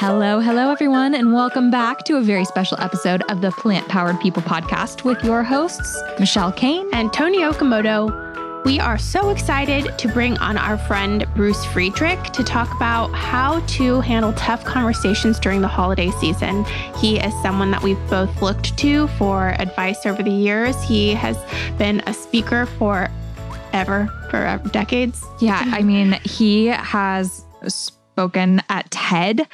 Hello, hello, everyone, and welcome back to a very special episode of the Plant Powered People podcast with your hosts, Michelle Kane and Tony Okamoto. We are so excited to bring on our friend Bruce Friedrich to talk about how to handle tough conversations during the holiday season. He is someone that we've both looked to for advice over the years. He has been a speaker for ever, for decades. Yeah, I mean, he has spoken at TED.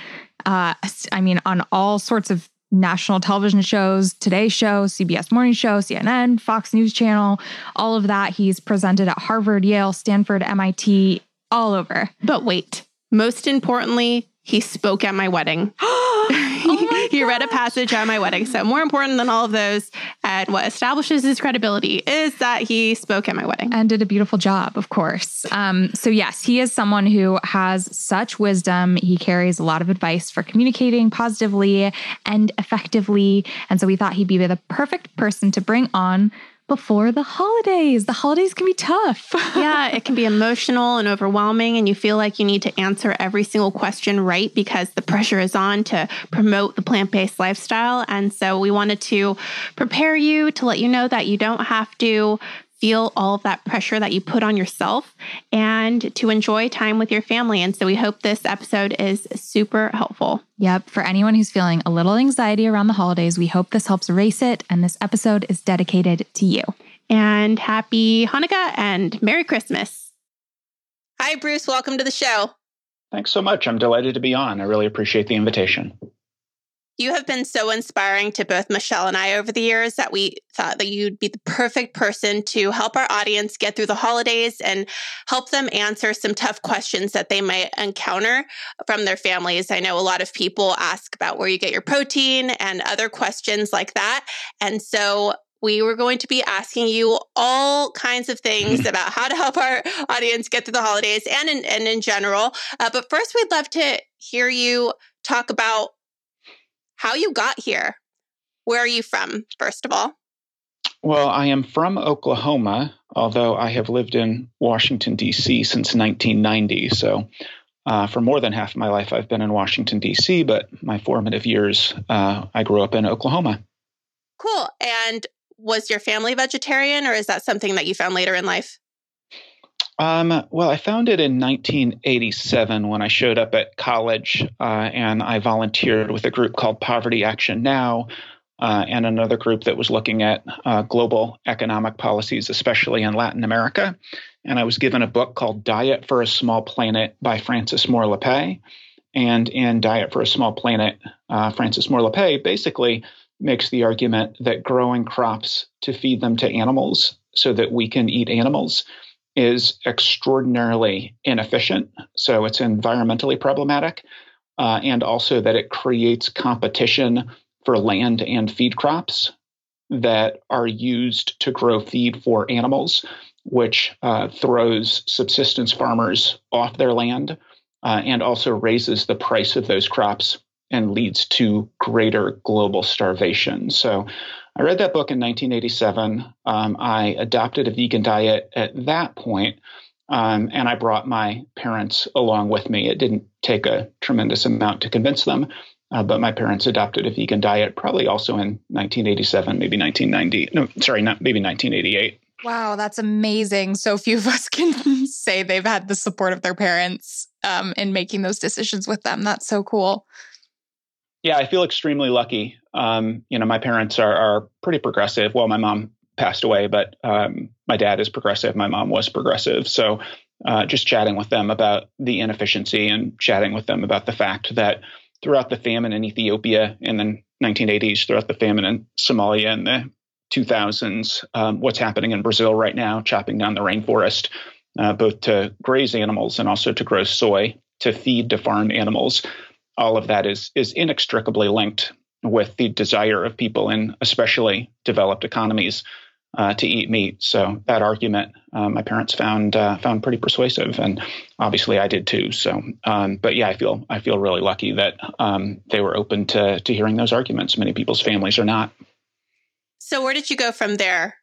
Uh, I mean, on all sorts of national television shows, Today Show, CBS Morning Show, CNN, Fox News Channel, all of that. He's presented at Harvard, Yale, Stanford, MIT, all over. But wait, most importantly, he spoke at my wedding. oh he read a passage at my wedding. So, more important than all of those, and what establishes his credibility is that he spoke at my wedding and did a beautiful job, of course. Um, so, yes, he is someone who has such wisdom. He carries a lot of advice for communicating positively and effectively. And so, we thought he'd be the perfect person to bring on before the holidays. The holidays can be tough. yeah, it can be emotional and overwhelming, and you feel like you need to answer every single question right because the pressure is on to promote the plant based lifestyle. And so we wanted to prepare you to let you know that you don't have to feel all of that pressure that you put on yourself and to enjoy time with your family. And so we hope this episode is super helpful. Yep. For anyone who's feeling a little anxiety around the holidays, we hope this helps erase it. And this episode is dedicated to you. And happy Hanukkah and Merry Christmas. Hi, Bruce. Welcome to the show. Thanks so much. I'm delighted to be on. I really appreciate the invitation. You have been so inspiring to both Michelle and I over the years that we thought that you'd be the perfect person to help our audience get through the holidays and help them answer some tough questions that they might encounter from their families. I know a lot of people ask about where you get your protein and other questions like that. And so we were going to be asking you all kinds of things about how to help our audience get through the holidays and in, and in general. Uh, but first, we'd love to hear you talk about how you got here. Where are you from, first of all? Well, I am from Oklahoma, although I have lived in Washington, D.C. since 1990. So, uh, for more than half of my life, I've been in Washington, D.C., but my formative years, uh, I grew up in Oklahoma. Cool. And was your family vegetarian, or is that something that you found later in life? Um, well, I found it in 1987 when I showed up at college uh, and I volunteered with a group called Poverty Action Now uh, and another group that was looking at uh, global economic policies, especially in Latin America. And I was given a book called Diet for a Small Planet by Frances Moore Lappé. And in Diet for a Small Planet, uh, Frances Moore Lappé basically makes the argument that growing crops to feed them to animals so that we can eat animals is extraordinarily inefficient. So it's environmentally problematic, uh, and also that it creates competition for land and feed crops that are used to grow feed for animals, which uh, throws subsistence farmers off their land uh, and also raises the price of those crops and leads to greater global starvation. So I read that book in 1987. Um, I adopted a vegan diet at that point, um, and I brought my parents along with me. It didn't take a tremendous amount to convince them, uh, but my parents adopted a vegan diet probably also in 1987, maybe 1990. No, sorry, not maybe 1988. Wow, that's amazing. So few of us can say they've had the support of their parents um, in making those decisions with them. That's so cool. Yeah, I feel extremely lucky. Um, you know, my parents are, are pretty progressive. Well, my mom passed away, but um, my dad is progressive. My mom was progressive. So uh, just chatting with them about the inefficiency and chatting with them about the fact that throughout the famine in Ethiopia in the 1980s, throughout the famine in Somalia in the 2000s, um, what's happening in Brazil right now, chopping down the rainforest, uh, both to graze animals and also to grow soy to feed to farm animals all of that is is inextricably linked with the desire of people in especially developed economies uh, to eat meat. So that argument, uh, my parents found uh, found pretty persuasive, and obviously I did too. So, um, but yeah, I feel I feel really lucky that um, they were open to to hearing those arguments. Many people's families are not. So, where did you go from there?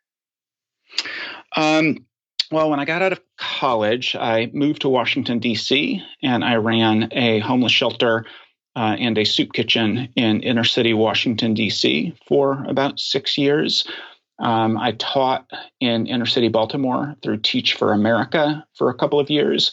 Um, well, when I got out of college, I moved to Washington D.C. and I ran a homeless shelter uh, and a soup kitchen in inner city Washington, D.C. for about six years. Um, I taught in inner city Baltimore through Teach for America for a couple of years,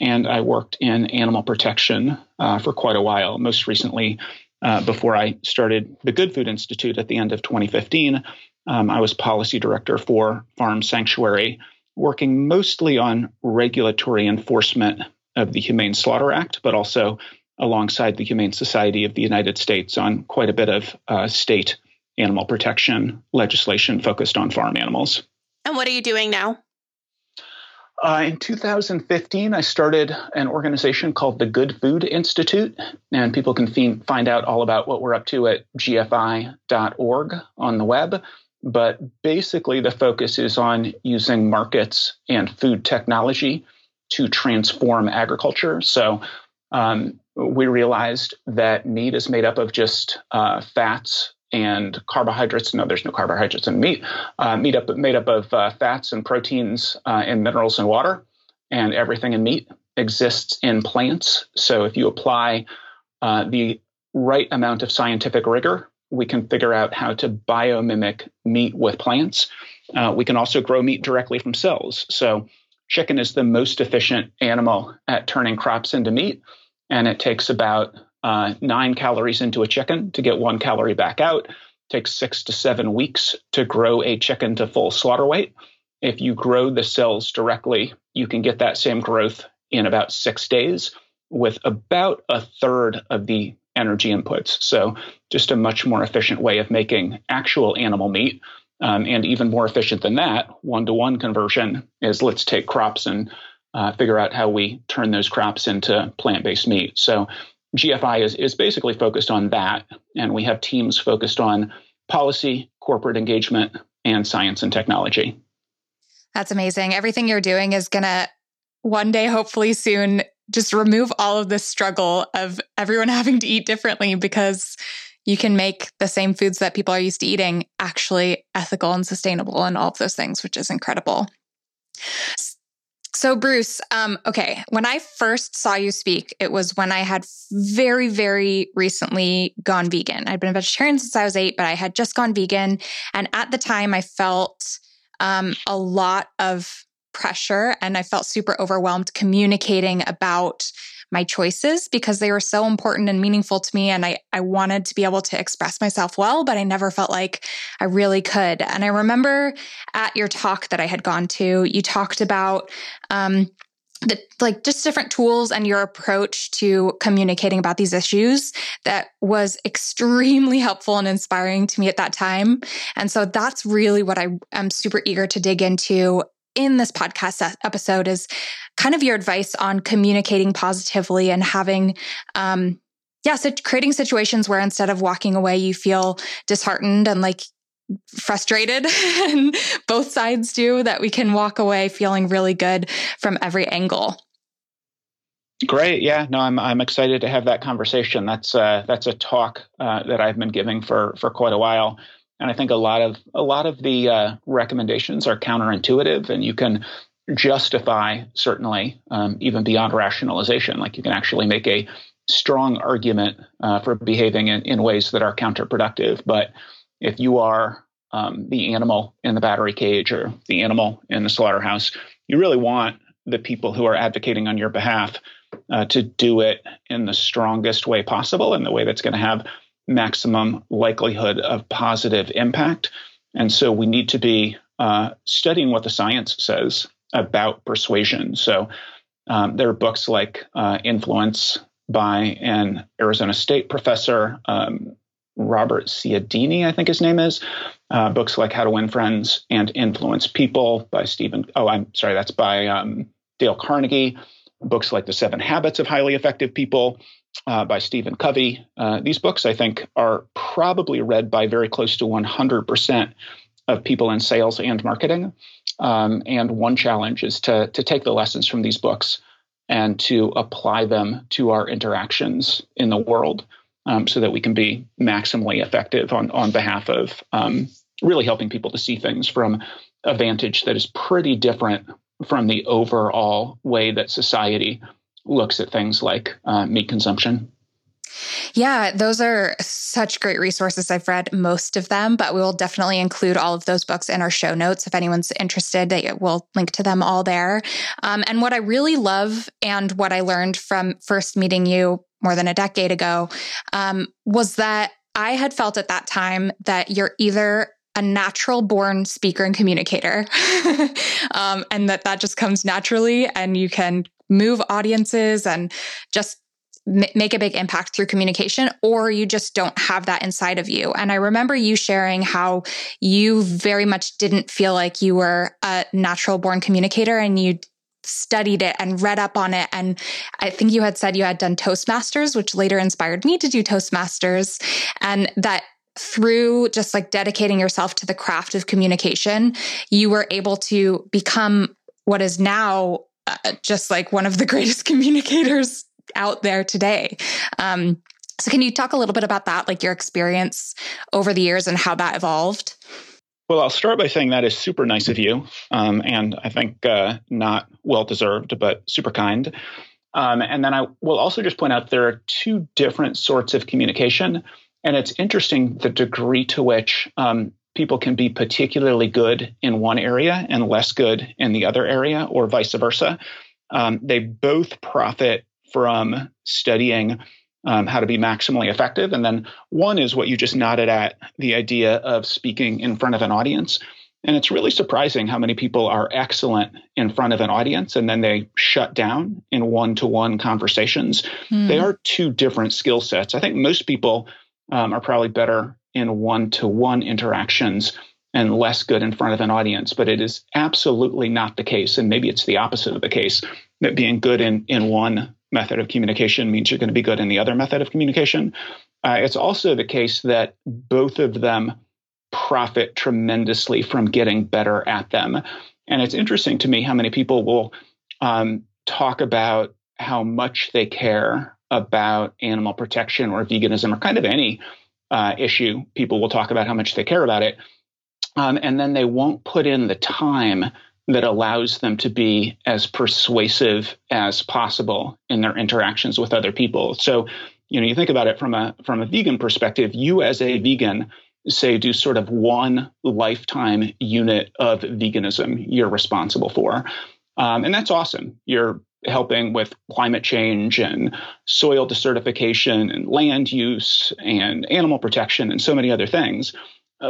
and I worked in animal protection uh, for quite a while. Most recently, uh, before I started the Good Food Institute at the end of 2015, um, I was policy director for Farm Sanctuary, working mostly on regulatory enforcement of the Humane Slaughter Act, but also alongside the Humane Society of the United States on quite a bit of uh, state animal protection legislation focused on farm animals. And what are you doing now? Uh, in 2015, I started an organization called the Good Food Institute, and people can find out all about what we're up to at gfi.org on the web. But basically, the focus is on using markets and food technology to transform agriculture. So, um, we realized that meat is made up of just uh, fats and carbohydrates. No, there's no carbohydrates in meat. Uh, meat up, made up of uh, fats and proteins uh, and minerals and water, and everything in meat exists in plants. So if you apply uh, the right amount of scientific rigor, we can figure out how to biomimic meat with plants. Uh, we can also grow meat directly from cells. So chicken is the most efficient animal at turning crops into meat, and it takes about uh, nine calories into a chicken to get one calorie back out. It takes six to seven weeks to grow a chicken to full slaughter weight. If you grow the cells directly, you can get that same growth in about six days with about a third of the energy inputs. So, just a much more efficient way of making actual animal meat. Um, and even more efficient than that, one to one conversion is let's take crops and uh, figure out how we turn those crops into plant based meat. So, GFI is, is basically focused on that. And we have teams focused on policy, corporate engagement, and science and technology. That's amazing. Everything you're doing is going to one day, hopefully soon, just remove all of this struggle of everyone having to eat differently because you can make the same foods that people are used to eating actually ethical and sustainable and all of those things, which is incredible. So, Bruce, um, okay, when I first saw you speak, it was when I had very, very recently gone vegan. I'd been a vegetarian since I was eight, but I had just gone vegan. And at the time, I felt um, a lot of pressure and I felt super overwhelmed communicating about my choices because they were so important and meaningful to me. And I, I wanted to be able to express myself well, but I never felt like I really could. And I remember at your talk that I had gone to, you talked about, um, the, like just different tools and your approach to communicating about these issues that was extremely helpful and inspiring to me at that time. And so that's really what I am super eager to dig into in this podcast episode is kind of your advice on communicating positively and having um yeah so creating situations where instead of walking away you feel disheartened and like frustrated and both sides do that we can walk away feeling really good from every angle Great. Yeah. No, I'm I'm excited to have that conversation. That's uh, that's a talk uh, that I've been giving for for quite a while, and I think a lot of a lot of the uh, recommendations are counterintuitive, and you can justify certainly um, even beyond rationalization. Like you can actually make a strong argument uh, for behaving in, in ways that are counterproductive. But if you are um, the animal in the battery cage or the animal in the slaughterhouse, you really want the people who are advocating on your behalf uh, to do it in the strongest way possible, in the way that's going to have maximum likelihood of positive impact. And so we need to be uh, studying what the science says about persuasion. So um, there are books like uh, Influence by an Arizona State professor, um, Robert Cialdini, I think his name is. Uh, books like How to Win Friends and Influence People by Stephen. Oh, I'm sorry, that's by um, Dale Carnegie. Books like The Seven Habits of Highly Effective People uh, by Stephen Covey. Uh, these books, I think, are probably read by very close to 100% of people in sales and marketing. Um, and one challenge is to, to take the lessons from these books and to apply them to our interactions in the world um, so that we can be maximally effective on, on behalf of um, really helping people to see things from a vantage that is pretty different from the overall way that society looks at things like uh, meat consumption. Yeah, those are such great resources. I've read most of them, but we will definitely include all of those books in our show notes. If anyone's interested, we'll link to them all there. Um, and what I really love and what I learned from first meeting you more than a decade ago um, was that I had felt at that time that you're either a natural born speaker and communicator, um, and that that just comes naturally, and you can move audiences and just make a big impact through communication or you just don't have that inside of you. And I remember you sharing how you very much didn't feel like you were a natural born communicator and you studied it and read up on it. And I think you had said you had done Toastmasters, which later inspired me to do Toastmasters. And that through just like dedicating yourself to the craft of communication, you were able to become what is now uh, just like one of the greatest communicators out there today. Um, so, can you talk a little bit about that, like your experience over the years and how that evolved? Well, I'll start by saying that is super nice of you, um, and I think uh, not well deserved, but super kind. Um, and then I will also just point out there are two different sorts of communication, and it's interesting the degree to which um, people can be particularly good in one area and less good in the other area, or vice versa. Um, they both profit from studying um, how to be maximally effective. And then one is what you just nodded at the idea of speaking in front of an audience. And it's really surprising how many people are excellent in front of an audience and then they shut down in one to one conversations. Mm. They are two different skill sets. I think most people um, are probably better in one to one interactions and less good in front of an audience, but it is absolutely not the case. And maybe it's the opposite of the case that being good in, in one method of communication means you're going to be good in the other method of communication. Uh, it's also the case that both of them profit tremendously from getting better at them. And it's interesting to me how many people will um, talk about how much they care about animal protection or veganism or kind of any uh, issue. People will talk about how much they care about it. Um, and then they won't put in the time that allows them to be as persuasive as possible in their interactions with other people. So, you know, you think about it from a from a vegan perspective, you as a vegan say do sort of one lifetime unit of veganism you're responsible for. Um, and that's awesome. You're helping with climate change and soil desertification and land use and animal protection and so many other things.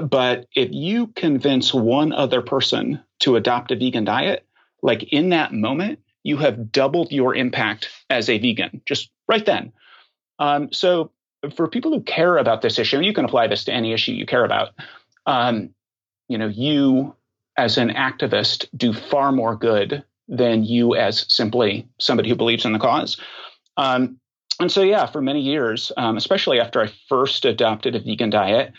But if you convince one other person to adopt a vegan diet, like in that moment, you have doubled your impact as a vegan, just right then. Um, so, for people who care about this issue, you can apply this to any issue you care about, um, you know, you as an activist do far more good than you as simply somebody who believes in the cause. Um, and so, yeah, for many years, um, especially after I first adopted a vegan diet,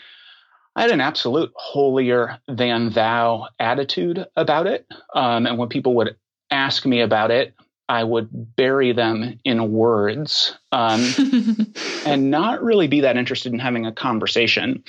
I had an absolute holier than thou attitude about it. Um, and when people would ask me about it, I would bury them in words um, and not really be that interested in having a conversation.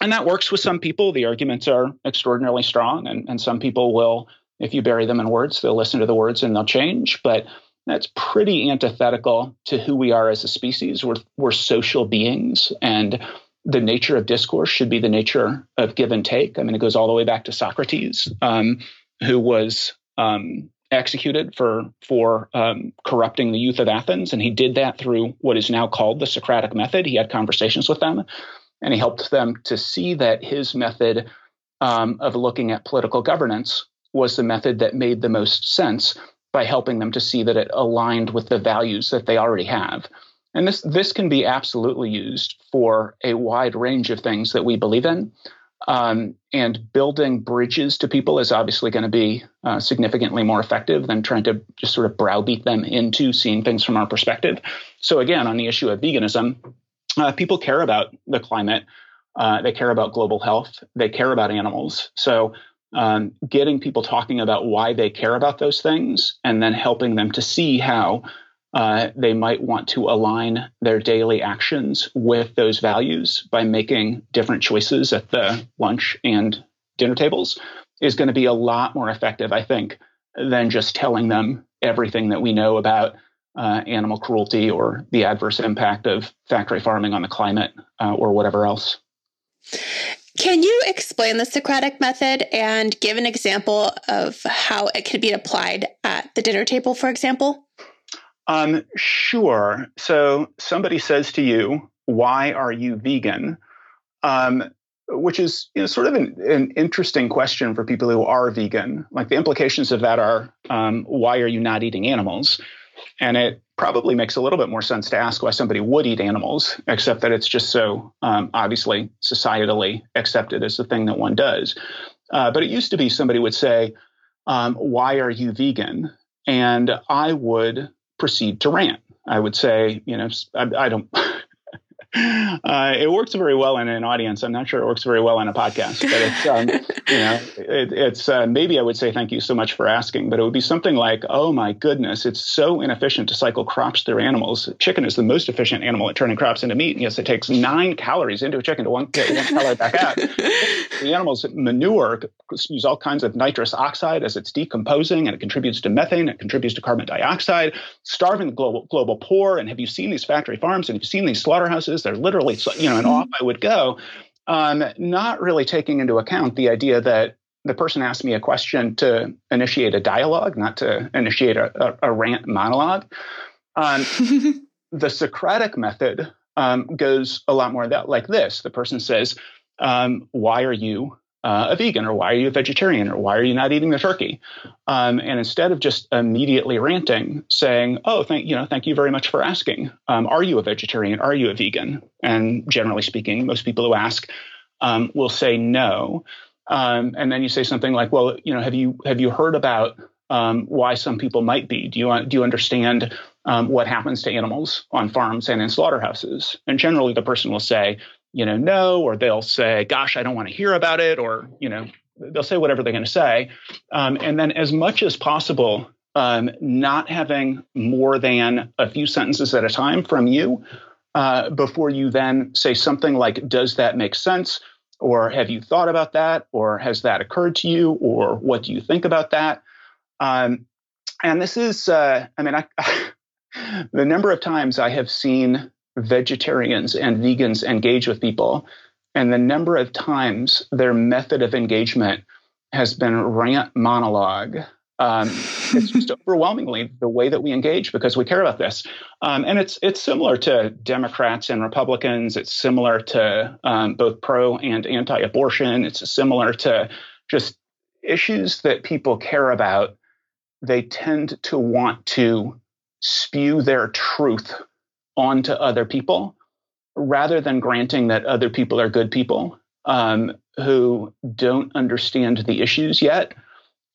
And that works with some people. The arguments are extraordinarily strong, and, and some people will, if you bury them in words, they'll listen to the words and they'll change. But that's pretty antithetical to who we are as a species. We're, we're social beings, and the nature of discourse should be the nature of give and take. I mean, it goes all the way back to Socrates, um, who was um, executed for for um, corrupting the youth of Athens, and he did that through what is now called the Socratic method. He had conversations with them, and he helped them to see that his method um, of looking at political governance was the method that made the most sense by helping them to see that it aligned with the values that they already have. And this this can be absolutely used for a wide range of things that we believe in. Um, and building bridges to people is obviously going to be uh, significantly more effective than trying to just sort of browbeat them into seeing things from our perspective. So again, on the issue of veganism, uh, people care about the climate. Uh, they care about global health. They care about animals. So um, getting people talking about why they care about those things and then helping them to see how uh, they might want to align their daily actions with those values by making different choices at the lunch and dinner tables is going to be a lot more effective, I think, than just telling them everything that we know about uh, animal cruelty or the adverse impact of factory farming on the climate uh, or whatever else. Can you explain the Socratic method and give an example of how it could be applied at the dinner table, for example? Um, sure. So somebody says to you, "Why are you vegan?" Um, which is you know, sort of an, an, interesting question for people who are vegan. Like the implications of that are, um, why are you not eating animals? And it probably makes a little bit more sense to ask why somebody would eat animals, except that it's just so um, obviously societally accepted as the thing that one does. Uh, but it used to be somebody would say, um, Why are you vegan? And I would proceed to rant. I would say, you know, I, I don't. Uh, it works very well in an audience. I'm not sure it works very well in a podcast, but it's um, you know it, it's uh, maybe I would say thank you so much for asking, but it would be something like, oh my goodness, it's so inefficient to cycle crops through animals. Chicken is the most efficient animal at turning crops into meat. And yes, it takes nine calories into a chicken to one, get one calorie back out. the animal's manure use all kinds of nitrous oxide as it's decomposing, and it contributes to methane. It contributes to carbon dioxide, starving the global global poor. And have you seen these factory farms? And have you seen these slaughterhouses? They're literally, you know, and off I would go, um, not really taking into account the idea that the person asked me a question to initiate a dialogue, not to initiate a, a, a rant monologue. Um, the Socratic method um, goes a lot more that like this. The person says, um, "Why are you uh, a vegan or why are you a vegetarian or why are you not eating the turkey? Um, and instead of just immediately ranting saying oh thank you know thank you very much for asking um, are you a vegetarian? Are you a vegan? And generally speaking most people who ask um, will say no. Um, and then you say something like well you know have you have you heard about um, why some people might be? Do you do you understand um, what happens to animals on farms and in slaughterhouses? And generally the person will say you know, no, or they'll say, gosh, I don't want to hear about it, or, you know, they'll say whatever they're going to say. Um, and then as much as possible, um, not having more than a few sentences at a time from you uh, before you then say something like, does that make sense? Or have you thought about that? Or has that occurred to you? Or what do you think about that? Um, and this is, uh, I mean, I, the number of times I have seen vegetarians and vegans engage with people, and the number of times their method of engagement has been rant monologue. Um, it's just overwhelmingly the way that we engage because we care about this, um, and it's it's similar to Democrats and Republicans. It's similar to um, both pro and anti-abortion. It's similar to just issues that people care about. They tend to want to spew their truth onto other people rather than granting that other people are good people um, who don't understand the issues yet.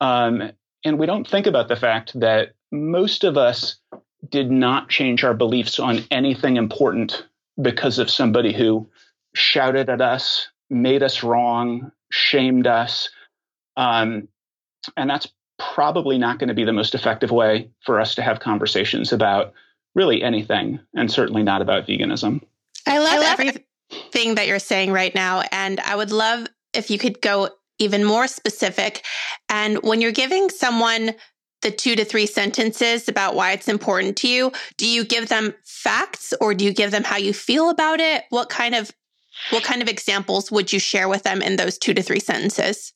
Um, and we don't think about the fact that most of us did not change our beliefs on anything important because of somebody who shouted at us, made us wrong, shamed us. Um, and that's probably not going to be the most effective way for us to have conversations about really anything, and certainly not about veganism. I love, I love everything that you're saying right now. And I would love if you could go even more specific. And when you're giving someone the two to three sentences about why it's important to you, do you give them facts or do you give them how you feel about it? What kind of what kind of examples would you share with them in those two to three sentences?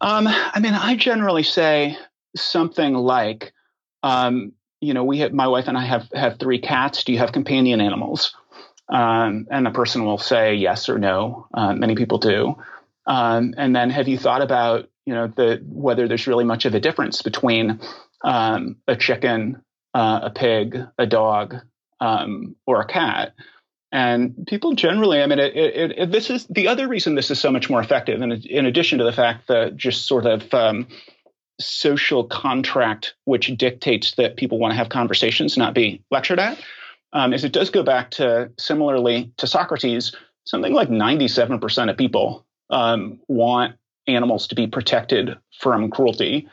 Um, I mean, I generally say something like, um, you know, we have my wife and I have have three cats. Do you have companion animals? Um, and the person will say yes or no. Uh, many people do. Um, and then, have you thought about you know the whether there's really much of a difference between um, a chicken, uh, a pig, a dog, um, or a cat? And people generally, I mean, it, it, it, this is the other reason this is so much more effective. And in addition to the fact that just sort of um, social contract which dictates that people want to have conversations, not be lectured at, um, is it does go back to similarly to Socrates, something like 97% of people um, want animals to be protected from cruelty.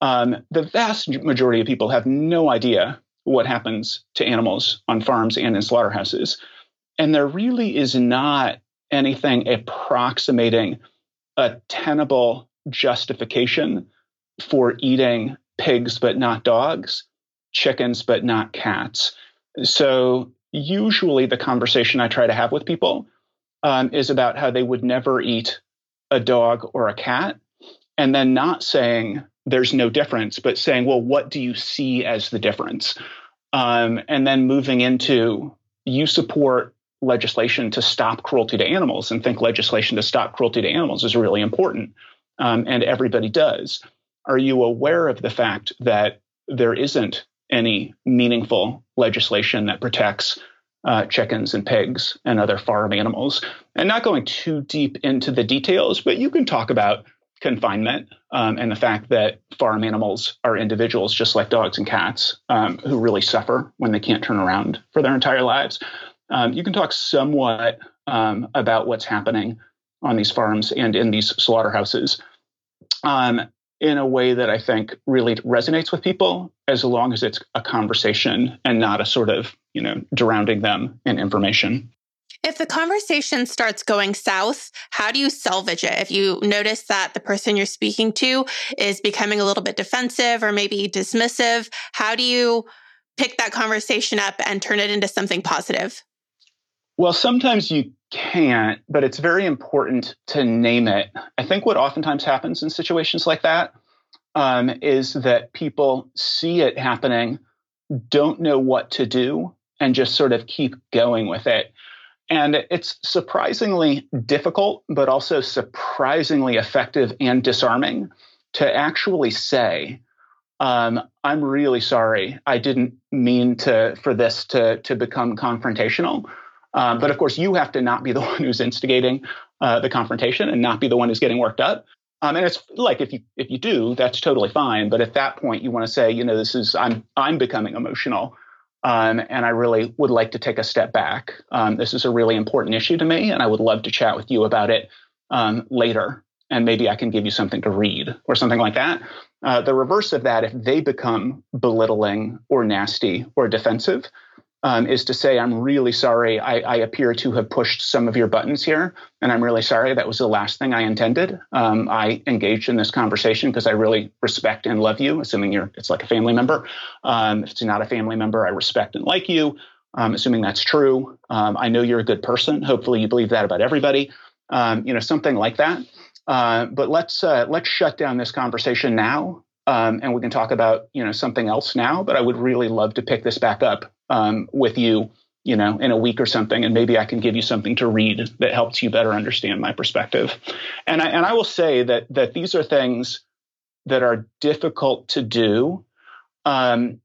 Um, the vast majority of people have no idea what happens to animals on farms and in slaughterhouses. And there really is not anything approximating a tenable justification for eating pigs but not dogs chickens but not cats. So usually the conversation I try to have with people um, is about how they would never eat a dog or a cat, and then not saying there's no difference, but saying, well, what do you see as the difference? Um, and then moving into you support legislation to stop cruelty to animals and think legislation to stop cruelty to animals is really important. Um, and everybody does. Are you aware of the fact that there isn't any meaningful legislation that protects uh, chickens and pigs and other farm animals? And not going too deep into the details, but you can talk about confinement um, and the fact that farm animals are individuals just like dogs and cats um, who really suffer when they can't turn around for their entire lives. Um, you can talk somewhat um, about what's happening on these farms and in these slaughterhouses um, in a way that I think really resonates with people, as long as it's a conversation and not a sort of you know drowning them in information. If the conversation starts going south, how do you salvage it? If you notice that the person you're speaking to is becoming a little bit defensive or maybe dismissive, how do you pick that conversation up and turn it into something positive? Well, sometimes you can't, but it's very important to name it. I think what oftentimes happens in situations like that um, is that people see it happening, don't know what to do, and just sort of keep going with it. And it's surprisingly difficult, but also surprisingly effective and disarming to actually say, um, I'm really sorry. I didn't mean to for this to to become confrontational. Um, but of course, you have to not be the one who's instigating uh, the confrontation and not be the one who's getting worked up. Um, and it's like if you if you do, that's totally fine. But at that point, you want to say, you know, this is I'm I'm becoming emotional. Um, and I really would like to take a step back. Um, this is a really important issue to me, and I would love to chat with you about it um, later. And maybe I can give you something to read or something like that. Uh, the reverse of that, if they become belittling or nasty or defensive, um, is to say, I'm really sorry. I, I, appear to have pushed some of your buttons here, and I'm really sorry. That was the last thing I intended. Um, I engaged in this conversation because I really respect and love you, assuming you're it's like a family member. Um, if it's not a family member, I respect and like you. Um, assuming that's true. Um, I know you're a good person. Hopefully, you believe that about everybody. Um, you know, something like that. Uh, but let's uh, let's shut down this conversation now um, and we can talk about you know something else now. But I would really love to pick this back up um, with you, you know, in a week or something, and maybe I can give you something to read that helps you better understand my perspective. And I and I will say that that these are things that are difficult to do, um,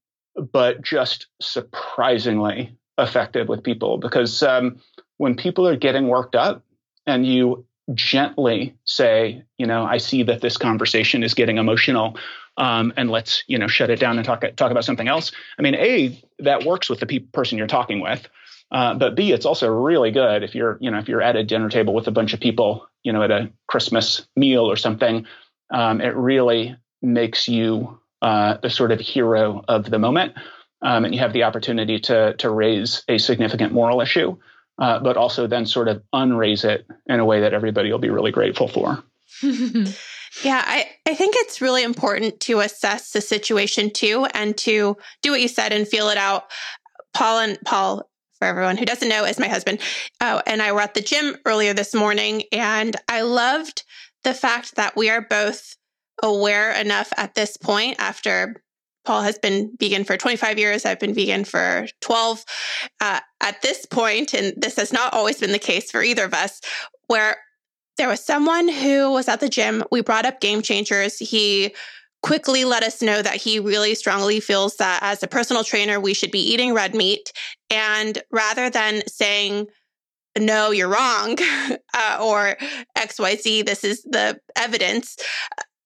but just surprisingly effective with people because um, when people are getting worked up and you gently say, you know, I see that this conversation is getting emotional um, and let's you know shut it down and talk talk about something else. I mean, a that works with the pe- person you're talking with, uh, but b it's also really good if you're you know if you're at a dinner table with a bunch of people, you know, at a Christmas meal or something. Um, it really makes you uh, the sort of hero of the moment, um, and you have the opportunity to to raise a significant moral issue. Uh, but also then sort of unraise it in a way that everybody will be really grateful for. Yeah, I, I think it's really important to assess the situation too and to do what you said and feel it out. Paul and Paul, for everyone who doesn't know, is my husband. Oh, and I were at the gym earlier this morning and I loved the fact that we are both aware enough at this point after Paul has been vegan for 25 years. I've been vegan for 12. Uh, at this point, and this has not always been the case for either of us, where there was someone who was at the gym. We brought up game changers. He quickly let us know that he really strongly feels that as a personal trainer, we should be eating red meat. And rather than saying, no, you're wrong, uh, or XYZ, this is the evidence,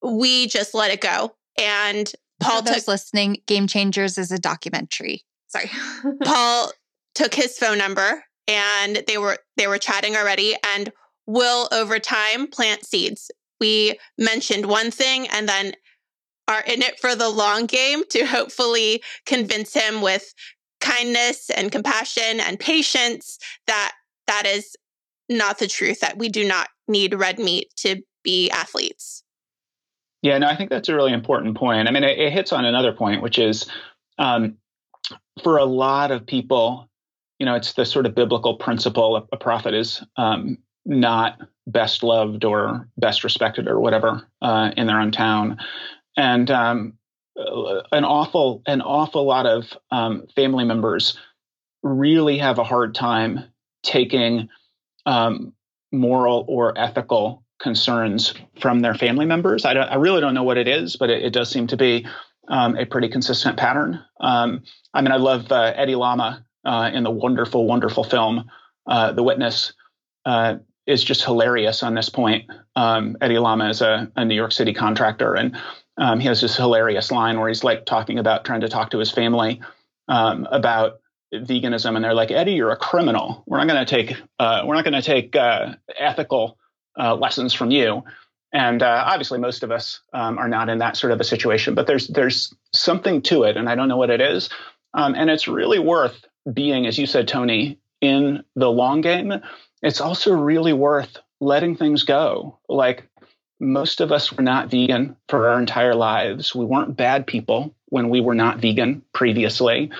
we just let it go. And Paul For those took, listening, Game Changers is a documentary. Sorry. Paul took his phone number and they were they were chatting already and will over time plant seeds. We mentioned one thing and then are in it for the long game to hopefully convince him with kindness and compassion and patience that that is not the truth that we do not need red meat to be athletes. Yeah, no, I think that's a really important point. I mean, it, it hits on another point, which is Um, for a lot of people, you know, it's the sort of biblical principle a, prophet is um, not best loved or best respected or whatever uh, in their own town. And um, uh, an awful, an awful lot of um, family members really have a hard time taking um, moral or ethical concerns from their family members. I, I, really don't know what it is, but it, it does seem to be um, a pretty consistent pattern. Um, I mean, I love uh, Eddie Lama uh, in the wonderful, wonderful film uh, The Witness. Uh, is just hilarious on this point. Um, Eddie Lama is a, a, New York City contractor, and um, he has this hilarious line where he's like talking about trying to talk to his family um, about veganism, and they're like, "Eddie, you're a criminal. We're not going to take uh, we're not going to take uh, ethical uh, lessons from you." And uh, obviously, most of us um, are not in that sort of a situation, but there's there's something to it, and I don't know what it is. Um, and it's really worth being, as you said, Tony, in the long game. It's also really worth letting things go. Like most of us were not vegan for our entire lives. We weren't bad people when we were not vegan previously.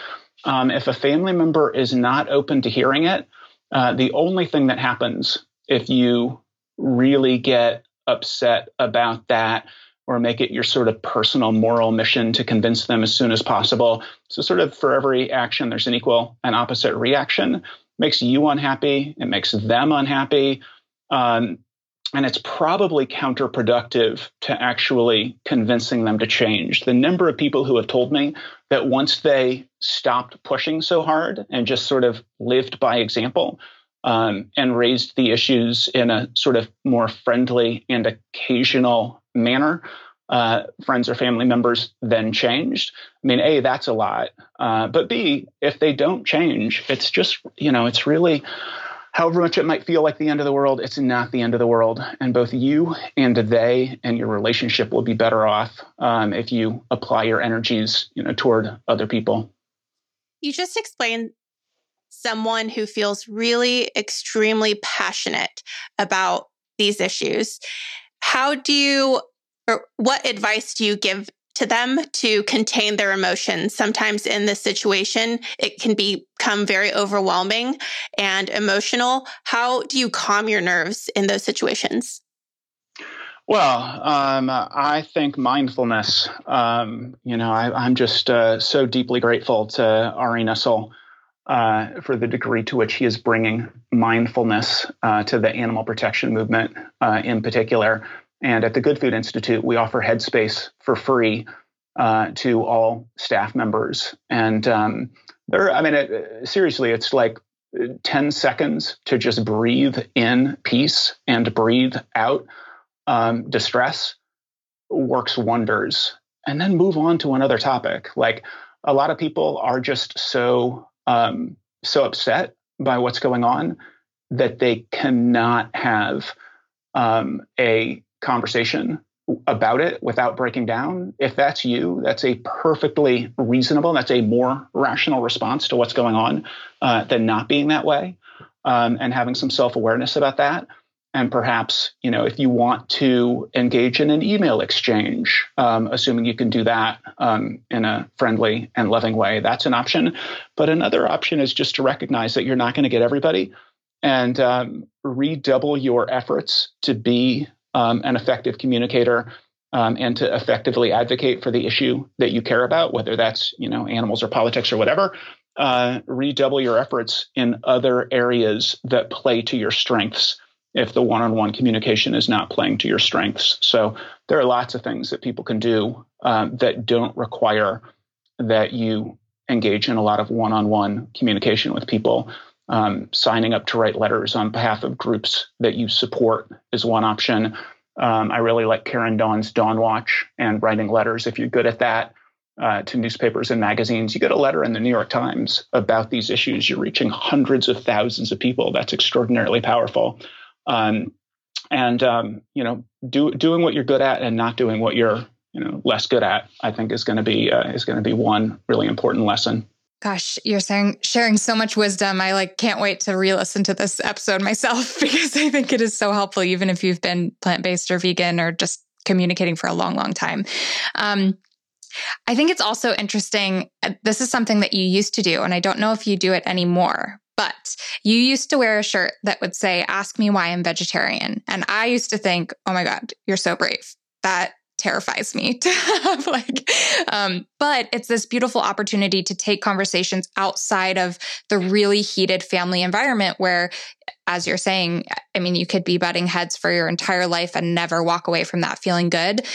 Um, if a family member is not open to hearing it, uh, the only thing that happens if you really get upset about that or make it your sort of personal moral mission to convince them as soon as possible. So, sort of for every action, there's an equal and opposite reaction. makes you unhappy, it makes them unhappy. Um, and it's probably counterproductive to actually convincing them to change. The number of people who have told me that once they stopped pushing so hard and just sort of lived by example, um, and raised the issues in a sort of more friendly and occasional manner. Uh, friends or family members then changed. I mean, A, that's a lot. Uh, but B, if they don't change, it's just, you know, it's really, however much it might feel like the end of the world, it's not the end of the world. And both you and they and your relationship will be better off um, if you apply your energies, you know, toward other people. You just explained someone who feels really extremely passionate about these issues, how do you, or what advice do you give to them to contain their emotions? Sometimes in this situation, it can become very overwhelming and emotional. How do you calm your nerves in those situations? Well, um, I think mindfulness. Um, you know, I, am just uh, so deeply grateful to Ari Nessel uh, for the degree to which he is bringing mindfulness uh, to the animal protection movement uh, in particular. And at the Good Food Institute, we offer Headspace for free uh, to all staff members. And um, there, I mean, it, seriously, it's like 10 seconds to just breathe in peace and breathe out um, distress works wonders. And then move on to another topic. Like a lot of people are just so um, so upset by what's going on that they cannot have um, a conversation about it without breaking down. If that's you, that's a perfectly reasonable, that's a more rational response to what's going on uh, than not being that way um, and having some self awareness about that and perhaps you know if you want to engage in an email exchange um, assuming you can do that um, in a friendly and loving way that's an option. But another option is just to recognize that you're not going to get everybody and um, redouble your efforts to be um, an effective communicator um, and to effectively advocate for the issue that you care about whether that's you know animals or politics or whatever. Uh, redouble your efforts in other areas that play to your strengths if the one on one communication is not playing to your strengths. So there are lots of things that people can do um, that don't require that you engage in a lot of one on one communication with people. Um, signing up to write letters on behalf of groups that you support is one option. Um, I really like Karen Dawn's DawnWatch and writing letters if you're good at that. Uh, to newspapers and magazines. You get a letter in the New York Times about these issues. You're reaching hundreds of thousands of people. That's extraordinarily powerful um, and um, you know, do, doing what you're good at and not doing what you're you know less good at. I think is going to be uh, is going to be one really important lesson. Gosh, you're saying sharing so much wisdom. I like can't wait to re-listen to this episode myself because I think it is so helpful, even if you've been plant-based or vegan or just communicating for a long, long time. Um, I think it's also interesting. Uh, this is something that you used to do, and I don't know if you do it anymore, but you used to wear a shirt that would say, Ask me why I'm vegetarian. And I used to think, Oh my God, you're so brave. That terrifies me to have like um, but it's this beautiful opportunity to take conversations outside of the really heated family environment where as you're saying i mean you could be butting heads for your entire life and never walk away from that feeling good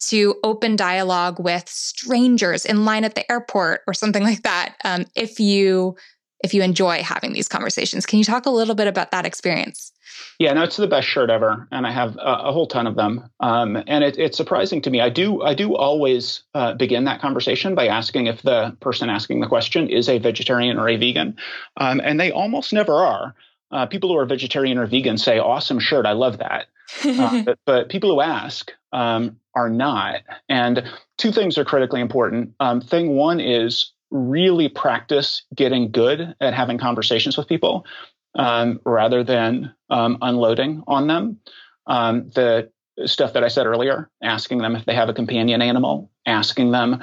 to open dialogue with strangers in line at the airport or something like that um, if you if you enjoy having these conversations can you talk a little bit about that experience yeah, no, it's the best shirt ever, and I have a, a whole ton of them. Um, and it, it's surprising to me. I do I do always uh, begin that conversation by asking if the person asking the question is a vegetarian or a vegan, um, and they almost never are. Uh, people who are vegetarian or vegan say, "Awesome shirt, I love that," uh, but, but, people who ask um, are not. And two things are critically important. Um, thing one is really practice getting good at having conversations with people um, rather than um, unloading on them. Um, the stuff that I said earlier, asking them if they have a companion animal, asking them,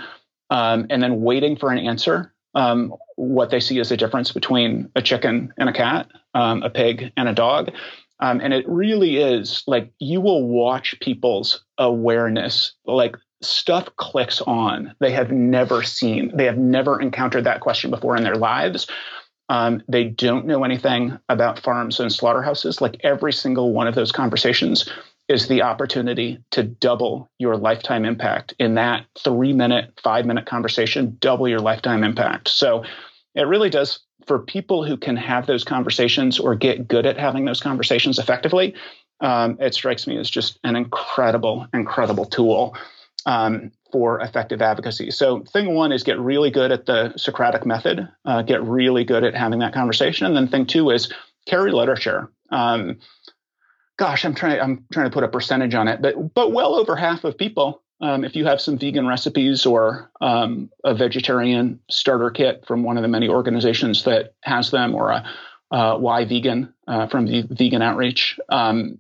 um, and then waiting for an answer. Um, what they see as a difference between a chicken and a cat, um, a pig and a dog. and it really is like you will watch people's awareness, like stuff clicks on. They have never seen, they have never encountered that question before in their lives. Um, they don't know anything about farms and slaughterhouses. Like every single one of those conversations is the opportunity to double your lifetime impact in that three minute, five minute conversation, double your lifetime impact. So it really does for people who can have those conversations or get good at having those conversations effectively. Um, it strikes me as just an incredible, incredible tool um, for effective advocacy. So, thing one is get really good at the Socratic method, uh, get really good at having that conversation. And then thing two is carry literature. Um, gosh, I'm trying. I'm trying to put a percentage on it, but but well over half of people, um, if you have some vegan recipes or um, a vegetarian starter kit from one of the many organizations that has them, or a uh, Why Vegan uh, from the Vegan Outreach, um,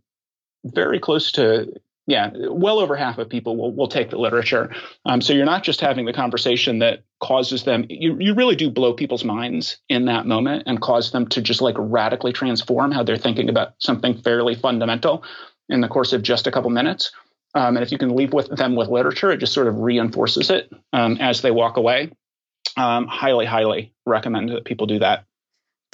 very close to yeah, well over half of people will, will take the literature. Um, so you're not just having the conversation that causes them, you, you really do blow people's minds in that moment and cause them to just like radically transform how they're thinking about something fairly fundamental in the course of just a couple minutes. Um, and if you can leave with them with literature, it just sort of reinforces it um, as they walk away. Um, highly, highly recommend that people do that.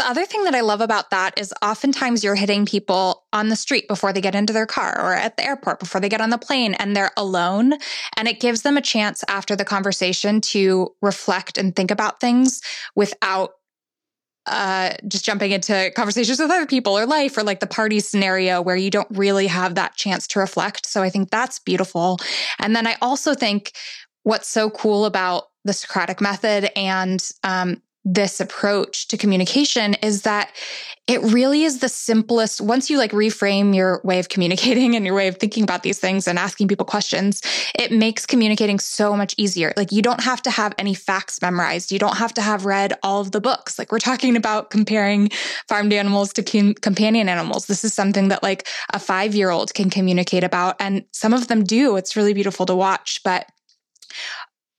The other thing that I love about that is oftentimes you're hitting people on the street before they get into their car or at the airport before they get on the plane and they're alone. And it gives them a chance after the conversation to reflect and think about things without uh, just jumping into conversations with other people or life or like the party scenario where you don't really have that chance to reflect. So I think that's beautiful. And then I also think what's so cool about the Socratic method and um, this approach to communication is that it really is the simplest once you like reframe your way of communicating and your way of thinking about these things and asking people questions it makes communicating so much easier. Like you don't have to have any facts memorized. You don't have to have read all of the books. Like we're talking about comparing farmed animals to com- companion animals. This is something that like a 5 year old can communicate about and some of them do. It's really beautiful to watch but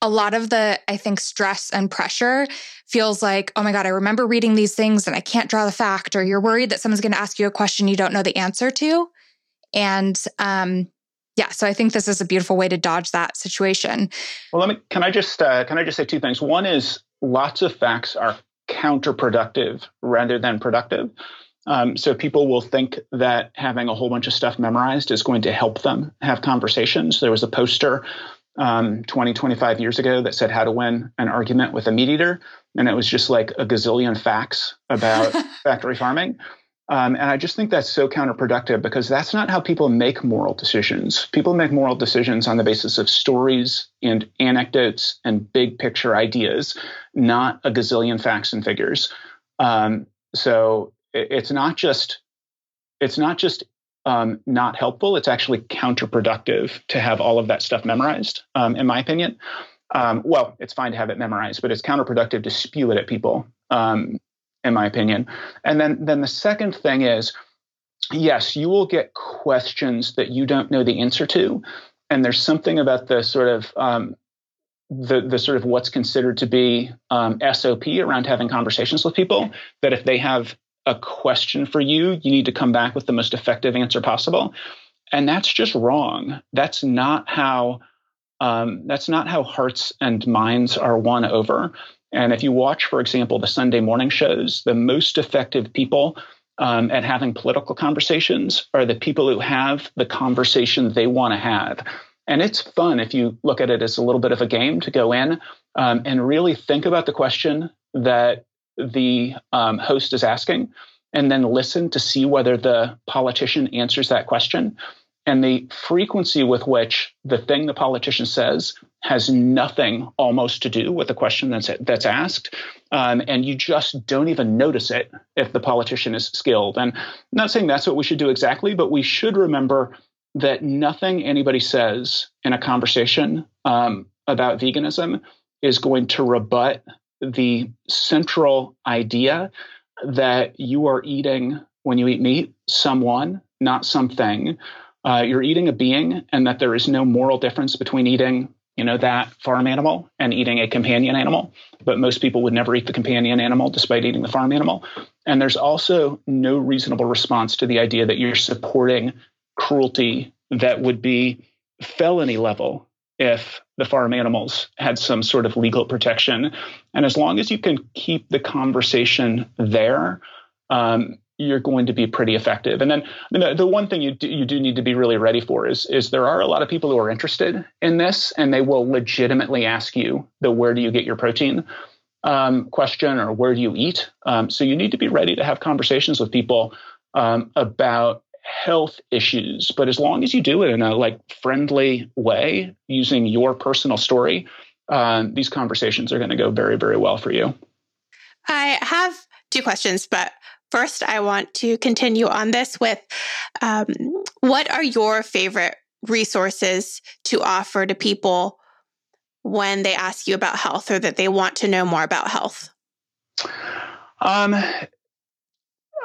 a lot of the, I think, stress and pressure feels like, oh my God, I remember reading these things and I can't draw the fact, or you're worried that someone's going to ask you a question you don't know the answer to. And um, yeah, so I think this is a beautiful way to dodge that situation. Well, let me, can I just, uh, can I just say two things? One is lots of facts are counterproductive rather than productive. Um, so people will think that having a whole bunch of stuff memorized is going to help them have conversations. There was a poster um, 20, 25 years ago that said how to win an argument with a meat eater. And it was just like a gazillion facts about factory farming. Um, and I just think that's so counterproductive because that's not how people make moral decisions. People make moral decisions on the basis of stories and anecdotes and big picture ideas, not a gazillion facts and figures. Um, so it's not just it's not just um, not helpful. It's actually counterproductive to have all of that stuff memorized, um, in my opinion. Um, well, it's fine to have it memorized, but it's counterproductive to spew it at people, um, in my opinion. And then, then the second thing is, yes, you will get questions that you don't know the answer to, and there's something about the sort of um, the the sort of what's considered to be um, SOP around having conversations with people. That if they have a question for you, you need to come back with the most effective answer possible, and that's just wrong. That's not how um, that's not how hearts and minds are won over. And if you watch, for example, the Sunday morning shows, the most effective people um, at having political conversations are the people who have the conversation they want to have. And it's fun if you look at it as a little bit of a game to go in um, and really think about the question that the um, host is asking, and then listen to see whether the politician answers that question. And the frequency with which the thing the politician says has nothing almost to do with the question that's that's asked, um, and you just don't even notice it if the politician is skilled. And I'm not saying that's what we should do exactly, but we should remember that nothing anybody says in a conversation um, about veganism is going to rebut the central idea that you are eating when you eat meat someone, not something. Uh, you're eating a being, and that there is no moral difference between eating, you know, that farm animal and eating a companion animal. But most people would never eat the companion animal despite eating the farm animal. And there's also no reasonable response to the idea that you're supporting cruelty that would be felony level if the farm animals had some sort of legal protection. And as long as you can keep the conversation there, um, you're going to be pretty effective. And then the, the one thing you do, you do need to be really ready for is is there are a lot of people who are interested in this, and they will legitimately ask you the where do you get your protein um, question or where do you eat. Um, so you need to be ready to have conversations with people um, about health issues but as long as you do it in a like friendly way using your personal story um, these conversations are going to go very very well for you i have two questions but first i want to continue on this with um, what are your favorite resources to offer to people when they ask you about health or that they want to know more about health um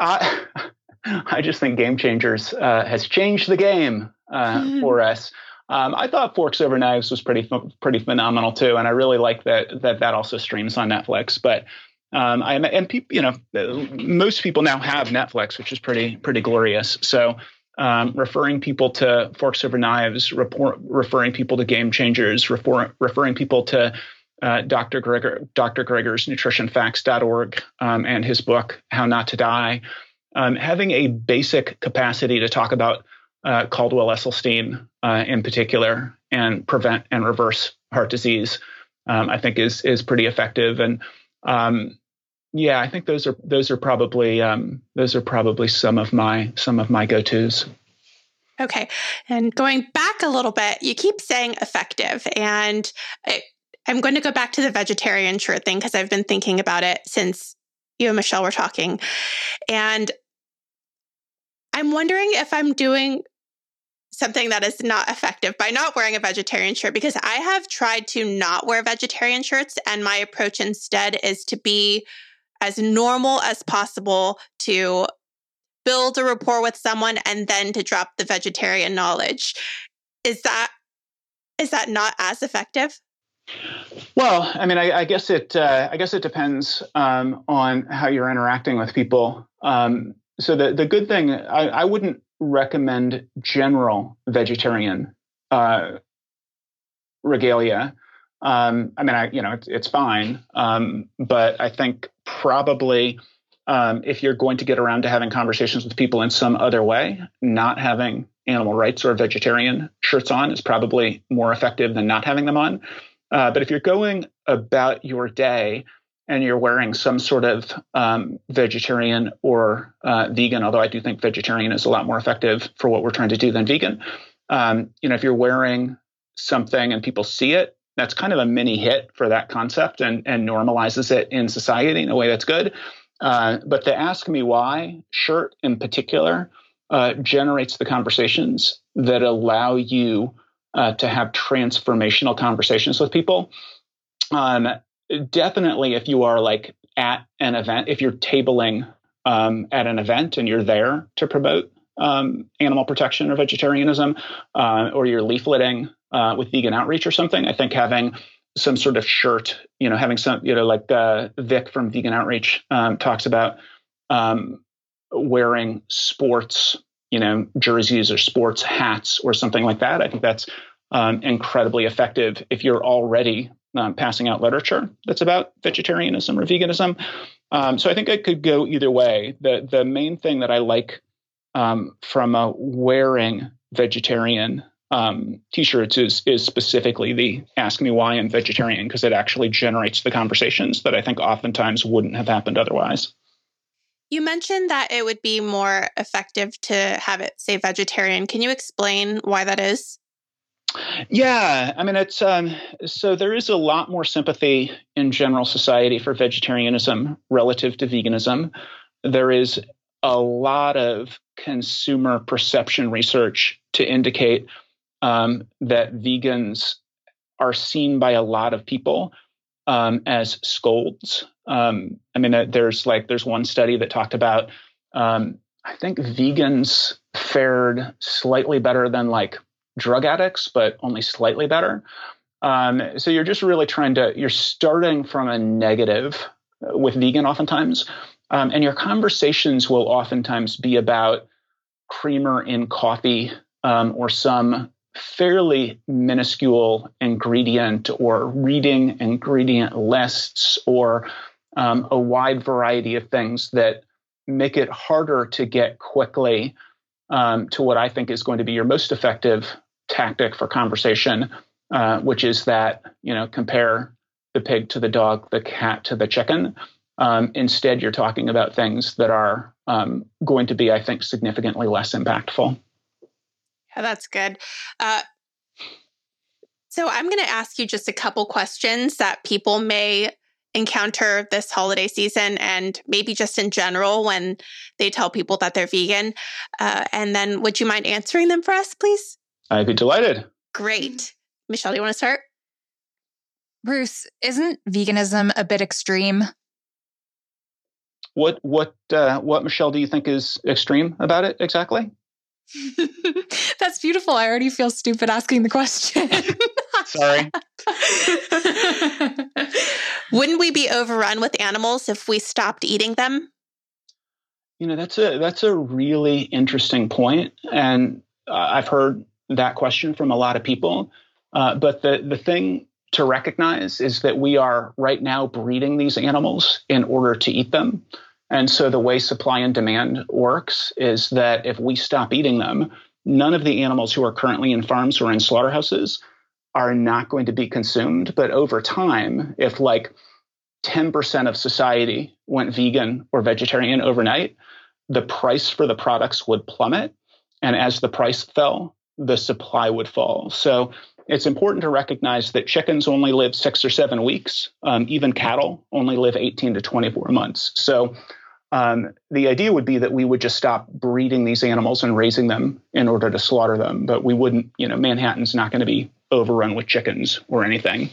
I, I just think Game Changers uh, has changed the game uh, mm-hmm. for us. Um, I thought Forks Over Knives was pretty pretty phenomenal too, and I really like that that that also streams on Netflix. But um, I and people, you know, most people now have Netflix, which is pretty pretty glorious. So um, referring people to Forks Over Knives, report, referring people to Game Changers, refer, referring people to uh, Dr. Greger, Dr. Greger's NutritionFacts.org um, and his book How Not to Die um, having a basic capacity to talk about uh, Caldwell Esselstyn uh, in particular and prevent and reverse heart disease, um, I think is is pretty effective. And um, yeah, I think those are those are probably um, those are probably some of my some of my go tos. Okay, and going back a little bit, you keep saying effective, and I, I'm going to go back to the vegetarian shirt thing because I've been thinking about it since you and Michelle were talking, and I'm wondering if I'm doing something that is not effective by not wearing a vegetarian shirt because I have tried to not wear vegetarian shirts and my approach instead is to be as normal as possible to build a rapport with someone and then to drop the vegetarian knowledge. Is that is that not as effective? Well, I mean, I, I guess it uh, I guess it depends um, on how you're interacting with people. Um, so the the good thing I, I wouldn't recommend general vegetarian uh, regalia. Um, I mean, I you know it's, it's fine, um, but I think probably um, if you're going to get around to having conversations with people in some other way, not having animal rights or vegetarian shirts on is probably more effective than not having them on. Uh, but if you're going about your day and you're wearing some sort of um, vegetarian or uh, vegan, although I do think vegetarian is a lot more effective for what we're trying to do than vegan. Um, you know, if you're wearing something and people see it, that's kind of a mini hit for that concept and, and normalizes it in society in a way that's good. Uh, but the ask me why shirt in particular uh, generates the conversations that allow you uh, to have transformational conversations with people. Um, definitely if you are like at an event, if you're tabling um, at an event and you're there to promote um, animal protection or vegetarianism, uh, or you're leafleting uh, with vegan outreach or something, I think having some sort of shirt, you know, having some, you know, like uh, Vic from Vegan Outreach um, talks about um, wearing sports, you know, jerseys or sports hats or something like that. I think that's um, incredibly effective if you're already um, passing out literature that's about vegetarianism or veganism. Um, so I think I could go either way. The the main thing that I like um, from wearing vegetarian um, t-shirts is is specifically the ask me why I'm vegetarian because it actually generates the conversations that I think oftentimes wouldn't have happened otherwise. You mentioned that it would be more effective to have it say vegetarian. Can you explain why that is? Yeah, I mean it's um, so there is a lot more sympathy in general society for vegetarianism relative to veganism. There is a lot of consumer perception research to indicate um, that vegans are seen by a lot of people um, as scolds. Um, I mean, there's like there's one study that talked about um, I think vegans fared slightly better than like drug addicts, but only slightly better. Um, so you're just really trying to you're starting from a negative with vegan oftentimes, um, and your conversations will oftentimes be about creamer in coffee um, or some fairly minuscule ingredient or reading ingredient lists or um, a wide variety of things that make it harder to get quickly um, to what I think is going to be your most effective tactic for conversation, uh, which is that, you know, compare the pig to the dog, the cat to the chicken. Um, instead, you're talking about things that are um, going to be, I think, significantly less impactful. Yeah, that's good. Uh, so I'm going to ask you just a couple questions that people may encounter this holiday season and maybe just in general when they tell people that they're vegan. Uh, and then would you mind answering them for us, please? I'd be delighted. Great. Michelle, do you want to start? Bruce, isn't veganism a bit extreme? What what uh, what Michelle do you think is extreme about it exactly? That's beautiful. I already feel stupid asking the question. Sorry. Wouldn't we be overrun with animals if we stopped eating them? You know, that's a that's a really interesting point, and uh, I've heard that question from a lot of people. Uh, but the the thing to recognize is that we are right now breeding these animals in order to eat them. And so the way supply and demand works is that if we stop eating them, none of the animals who are currently in farms or in slaughterhouses are not going to be consumed. But over time, if like 10% of society went vegan or vegetarian overnight, the price for the products would plummet. And as the price fell, the supply would fall. So it's important to recognize that chickens only live six or seven weeks. Um, even cattle only live 18 to 24 months. So um, the idea would be that we would just stop breeding these animals and raising them in order to slaughter them, but we wouldn't. You know, Manhattan's not going to be overrun with chickens or anything.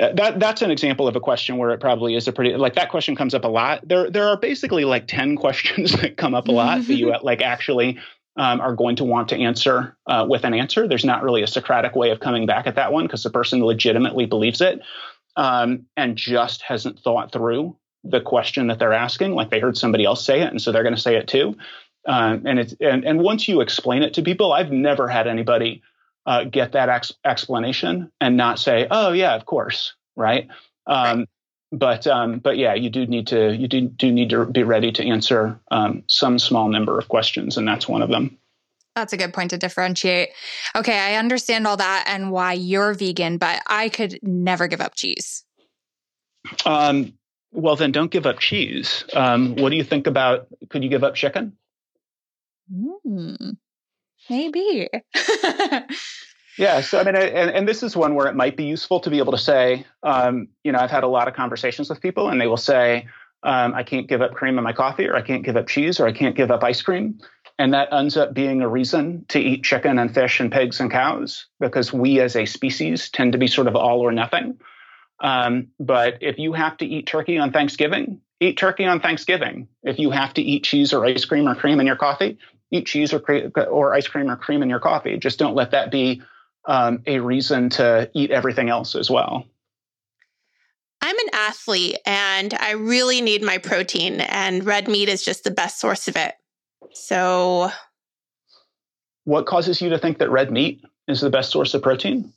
Uh, that that's an example of a question where it probably is a pretty like that question comes up a lot. There there are basically like ten questions that come up a lot that you like actually um, are going to want to answer uh, with an answer. There's not really a Socratic way of coming back at that one because the person legitimately believes it um, and just hasn't thought through the question that they're asking, like they heard somebody else say it, and so they're going to say it too. Um, and it's and, and once you explain it to people, I've never had anybody uh, get that ex- explanation and not say, "Oh yeah, of course," right? Um, right. But um, but yeah, you do need to you do do need to be ready to answer um, some small number of questions, and that's one of them. That's a good point to differentiate. Okay, I understand all that and why you're vegan, but I could never give up cheese. Um, well, then don't give up cheese. Um, what do you think about? Could you give up chicken? Mm, maybe. yeah. So I mean, and, and this is one where it might be useful to be able to say, um, you know, I've had a lot of conversations with people, and they will say, um, I can't give up cream in my coffee, or I can't give up cheese, or I can't give up ice cream. And that ends up being a reason to eat chicken and fish and pigs and cows because we as a species tend to be sort of all or nothing. Um, but if you have to eat turkey on Thanksgiving, eat turkey on Thanksgiving. If you have to eat cheese or ice cream or cream in your coffee, eat cheese or, cre- or ice cream or cream in your coffee. Just don't let that be um, a reason to eat everything else as well. I'm an athlete and I really need my protein, and red meat is just the best source of it. So, what causes you to think that red meat is the best source of protein?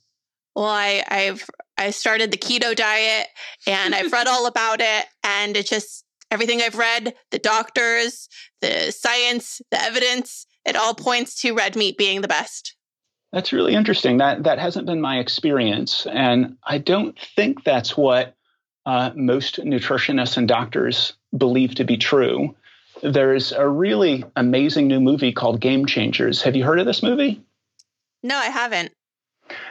Well, I, I've I started the keto diet and I've read all about it, and it just everything I've read, the doctors, the science, the evidence, it all points to red meat being the best. That's really interesting. That that hasn't been my experience, and I don't think that's what uh, most nutritionists and doctors believe to be true. There's a really amazing new movie called Game Changers. Have you heard of this movie? No, I haven't.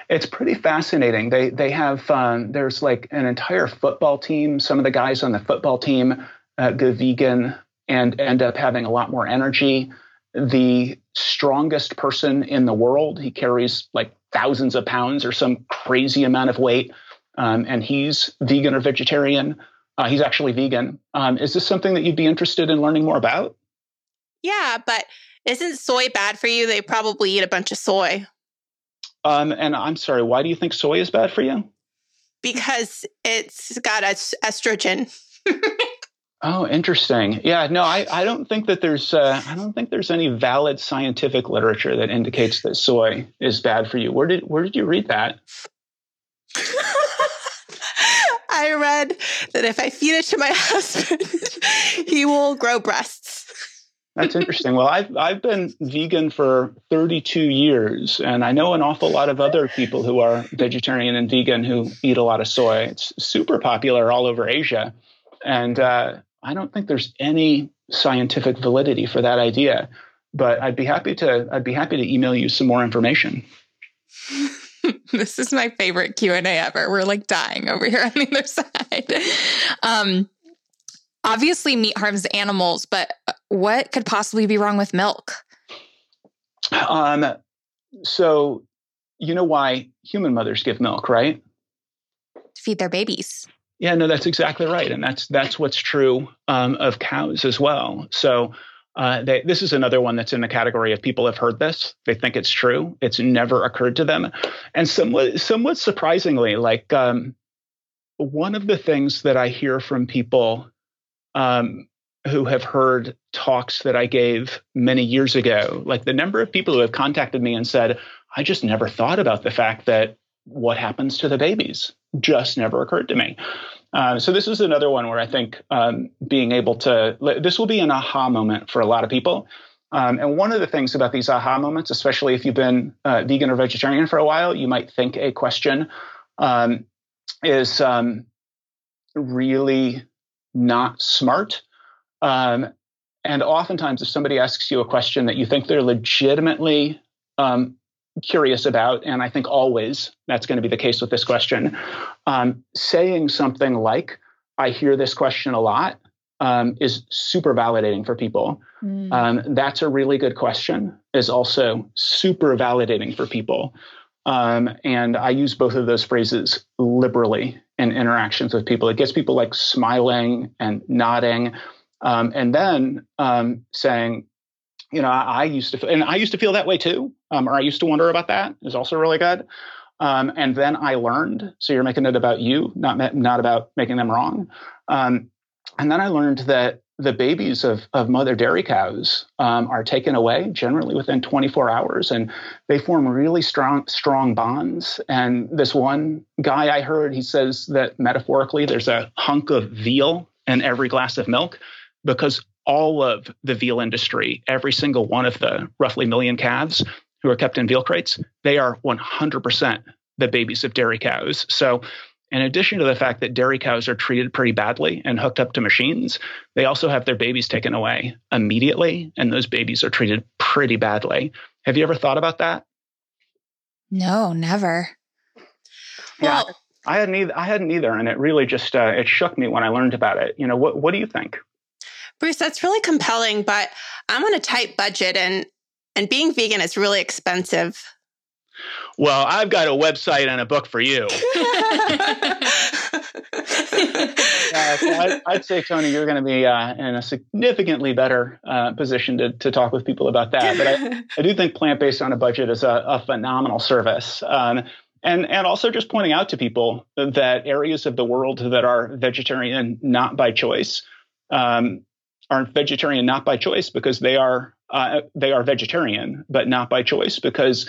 It's pretty fascinating. They they have um, there's like an entire football team. Some of the guys on the football team uh, go vegan and end up having a lot more energy. The strongest person in the world, he carries like thousands of pounds or some crazy amount of weight, um, and he's vegan or vegetarian. Uh, he's actually vegan. Um, is this something that you'd be interested in learning more about? Yeah, but isn't soy bad for you? They probably eat a bunch of soy. Um, and I'm sorry, why do you think soy is bad for you? Because it's got estrogen. oh, interesting. Yeah, no, I, I don't think that there's uh, I don't think there's any valid scientific literature that indicates that soy is bad for you. Where did where did you read that? I read that if I feed it to my husband, he will grow breasts. That's interesting. Well, I've I've been vegan for 32 years, and I know an awful lot of other people who are vegetarian and vegan who eat a lot of soy. It's super popular all over Asia, and uh, I don't think there's any scientific validity for that idea. But I'd be happy to I'd be happy to email you some more information. this is my favorite Q and A ever. We're like dying over here on the other side. Um, obviously, meat harms animals, but what could possibly be wrong with milk? Um, so you know why human mothers give milk, right? To feed their babies. Yeah, no, that's exactly right, and that's that's what's true um, of cows as well. So. Uh, they, this is another one that's in the category of people have heard this. They think it's true. It's never occurred to them, and somewhat, somewhat surprisingly, like um, one of the things that I hear from people um, who have heard talks that I gave many years ago, like the number of people who have contacted me and said, I just never thought about the fact that what happens to the babies just never occurred to me. Uh, so this is another one where I think um, being able to this will be an aha moment for a lot of people. Um, and one of the things about these aha moments, especially if you've been uh, vegan or vegetarian for a while, you might think a question um, is um, really not smart um, and oftentimes, if somebody asks you a question that you think they're legitimately um, curious about, and I think always that's going to be the case with this question, um, saying something like, I hear this question a lot, um, is super validating for people. Mm. Um, that's a really good question, is also super validating for people. Um, and I use both of those phrases liberally in interactions with people. It gets people like smiling and nodding um, and then um, saying, you know, I, I, used to, feel, and I used to feel that way too, um, or I used to wonder about that is also really good. Um, and then I learned. So you're making it about you, not not about making them wrong. Um, and then I learned that the babies of, of mother dairy cows um, are taken away generally within 24 hours and they form really strong strong bonds and this one guy i heard he says that metaphorically there's a hunk of veal in every glass of milk because all of the veal industry, every single one of the roughly million calves who are kept in veal crates, they are 100% the babies of dairy cows. So, in addition to the fact that dairy cows are treated pretty badly and hooked up to machines, they also have their babies taken away immediately, and those babies are treated pretty badly. Have you ever thought about that? No, never. Well, yeah, I hadn't either. I hadn't either, and it really just uh, it shook me when I learned about it. You know, what what do you think? Bruce, that's really compelling, but I'm on a tight budget and and being vegan is really expensive. Well, I've got a website and a book for you. yeah, so I, would say, Tony, you're going to be uh, in a significantly better uh, position to, to talk with people about that. But I, I do think plant based on a budget is a, a phenomenal service. Um, and and also just pointing out to people that areas of the world that are vegetarian not by choice um, are vegetarian not by choice because they are uh, they are vegetarian, but not by choice because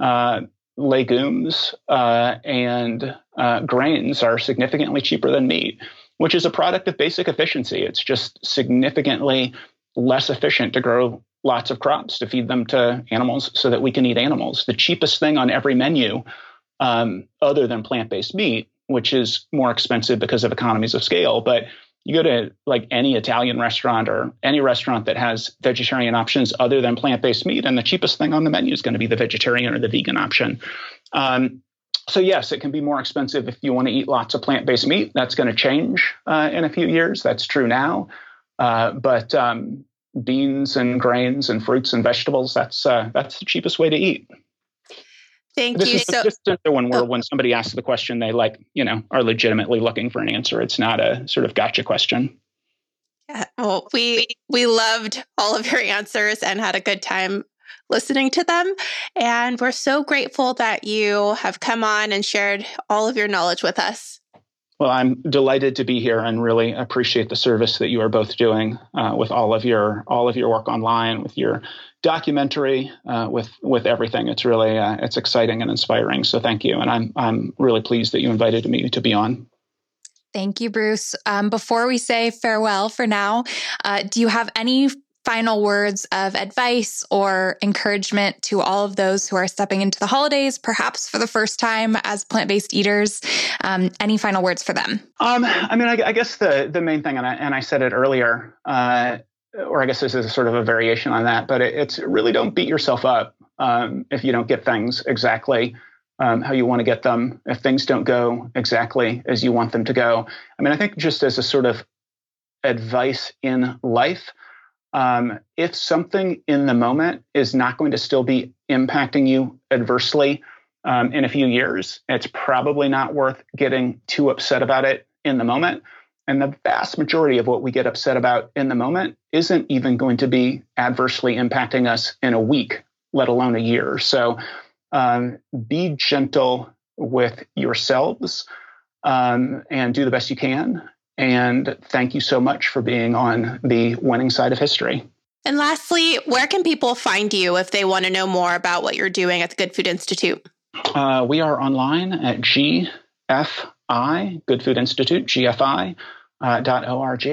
uh, legumes uh, and uh, grains are significantly cheaper than meat, which is a product of basic efficiency. It's just significantly less efficient to grow lots of crops to feed them to animals so that we can eat animals. The cheapest thing on every menu, um, other than plant based meat, which is more expensive because of economies of scale, but you go to like any Italian restaurant or any restaurant that has vegetarian options other than plant based meat, and the cheapest thing on the menu is going to be the vegetarian or the vegan option. Um, so, yes, it can be more expensive if you want to eat lots of plant based meat. That's going to change uh, in a few years. That's true now. Uh, but um, beans and grains and fruits and vegetables, that's, uh, that's the cheapest way to eat. Thank this you. Is so, just one where oh. when somebody asks the question, they like, you know, are legitimately looking for an answer. It's not a sort of gotcha question. Yeah. Well, we we loved all of your answers and had a good time listening to them. And we're so grateful that you have come on and shared all of your knowledge with us. Well, I'm delighted to be here and really appreciate the service that you are both doing uh, with all of your all of your work online, with your documentary, uh, with with everything. It's really uh, it's exciting and inspiring. So thank you, and I'm I'm really pleased that you invited me to be on. Thank you, Bruce. Um, before we say farewell for now, uh, do you have any final words of advice or encouragement to all of those who are stepping into the holidays, perhaps for the first time as plant based eaters? Um, any final words for them? Um, I mean, I, I, guess the the main thing, and I, and I said it earlier, uh, or I guess this is sort of a variation on that, but it, it's really don't beat yourself up um, if you don't get things exactly. Um, how you want to get them if things don't go exactly as you want them to go. I mean, I think just as a sort of advice in life, um, if something in the moment is not going to still be impacting you adversely um, in a few years, it's probably not worth getting too upset about it in the moment. And the vast majority of what we get upset about in the moment isn't even going to be adversely impacting us in a week, let alone a year. So um, be gentle with yourselves um, and do the best you can. And thank you so much for being on the winning side of history. And lastly, where can people find you if they want to know more about what you're doing at the Good Food Institute? Uh, we are online at GFI, Good Food Institute, GFI. Uh, dot .org.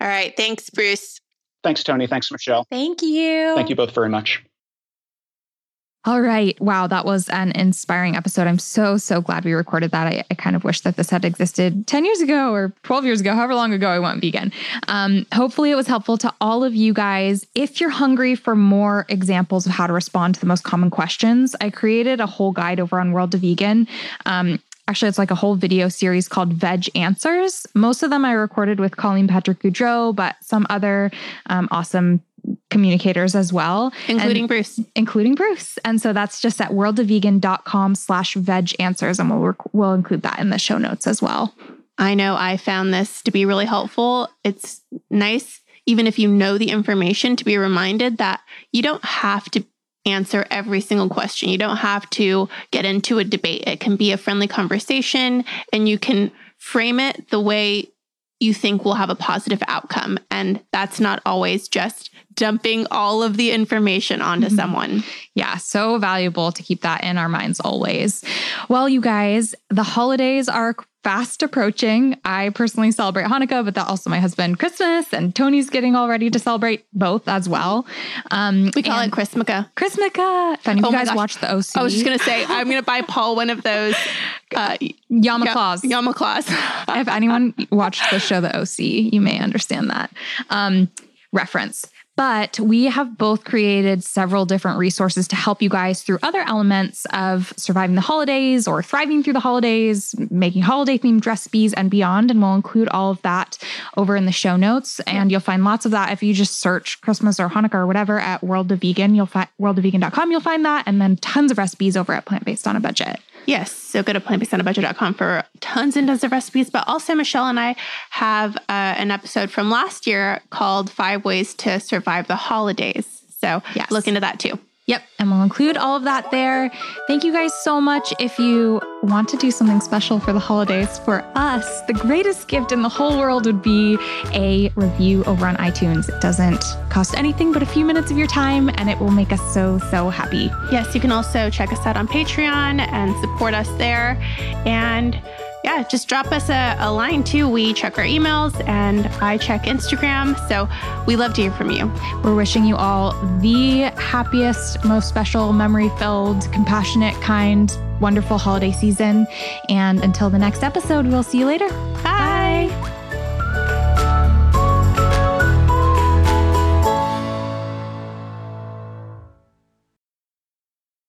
All right. Thanks, Bruce. Thanks, Tony. Thanks, Michelle. Thank you. Thank you both very much. All right. Wow. That was an inspiring episode. I'm so, so glad we recorded that. I, I, kind of wish that this had existed 10 years ago or 12 years ago, however long ago I went vegan. Um, hopefully, it was helpful to all of you guys. If you're hungry for more examples of how to respond to the most common questions, I created a whole guide over on World of Vegan. Um, Actually, it's like a whole video series called Veg Answers. Most of them I recorded with Colleen Patrick Goudreau, but some other um, awesome communicators as well. Including and, bruce. including bruce. And so that's just at worldofvegan.com slash veg answers and we'll, we'll include that in the show notes as well. I know i found this to be really helpful. It's nice even if you know the information to be reminded that you don't have to answer every single question you don't have to get into a debate it can be a friendly conversation and you can frame it the way you think will have a positive outcome. And that's not always just dumping all of the information onto mm-hmm. someone. Yeah, so valuable to keep that in our minds always. Well, you guys, the holidays are fast approaching. I personally celebrate Hanukkah, but that also my husband Christmas and Tony's getting all ready to celebrate both as well. Um, we call it Chrismukkah. Chrismukkah. If any of oh you guys watch the OC, I was just gonna say I'm gonna buy Paul one of those uh, Yama Claus. Yama Claus. if anyone watched the show The OC, you may understand that um, reference. But we have both created several different resources to help you guys through other elements of surviving the holidays or thriving through the holidays, making holiday themed recipes and beyond. And we'll include all of that over in the show notes. And you'll find lots of that if you just search Christmas or Hanukkah or whatever at World of Vegan. You'll find worldofvegan.com, you'll find that. And then tons of recipes over at Plant Based on a Budget. Yes. So go to plantbasedonabudget.com for tons and tons of recipes. But also, Michelle and I have uh, an episode from last year called Five Ways to Survive the Holidays. So yes. look into that too. Yep. And we'll include all of that there. Thank you guys so much. If you want to do something special for the holidays for us, the greatest gift in the whole world would be a review over on iTunes. It doesn't cost anything but a few minutes of your time, and it will make us so, so happy. Yes, you can also check us out on Patreon and support us there. And yeah, just drop us a, a line too. We check our emails and I check Instagram. So we love to hear from you. We're wishing you all the happiest, most special, memory filled, compassionate, kind, wonderful holiday season. And until the next episode, we'll see you later. Bye.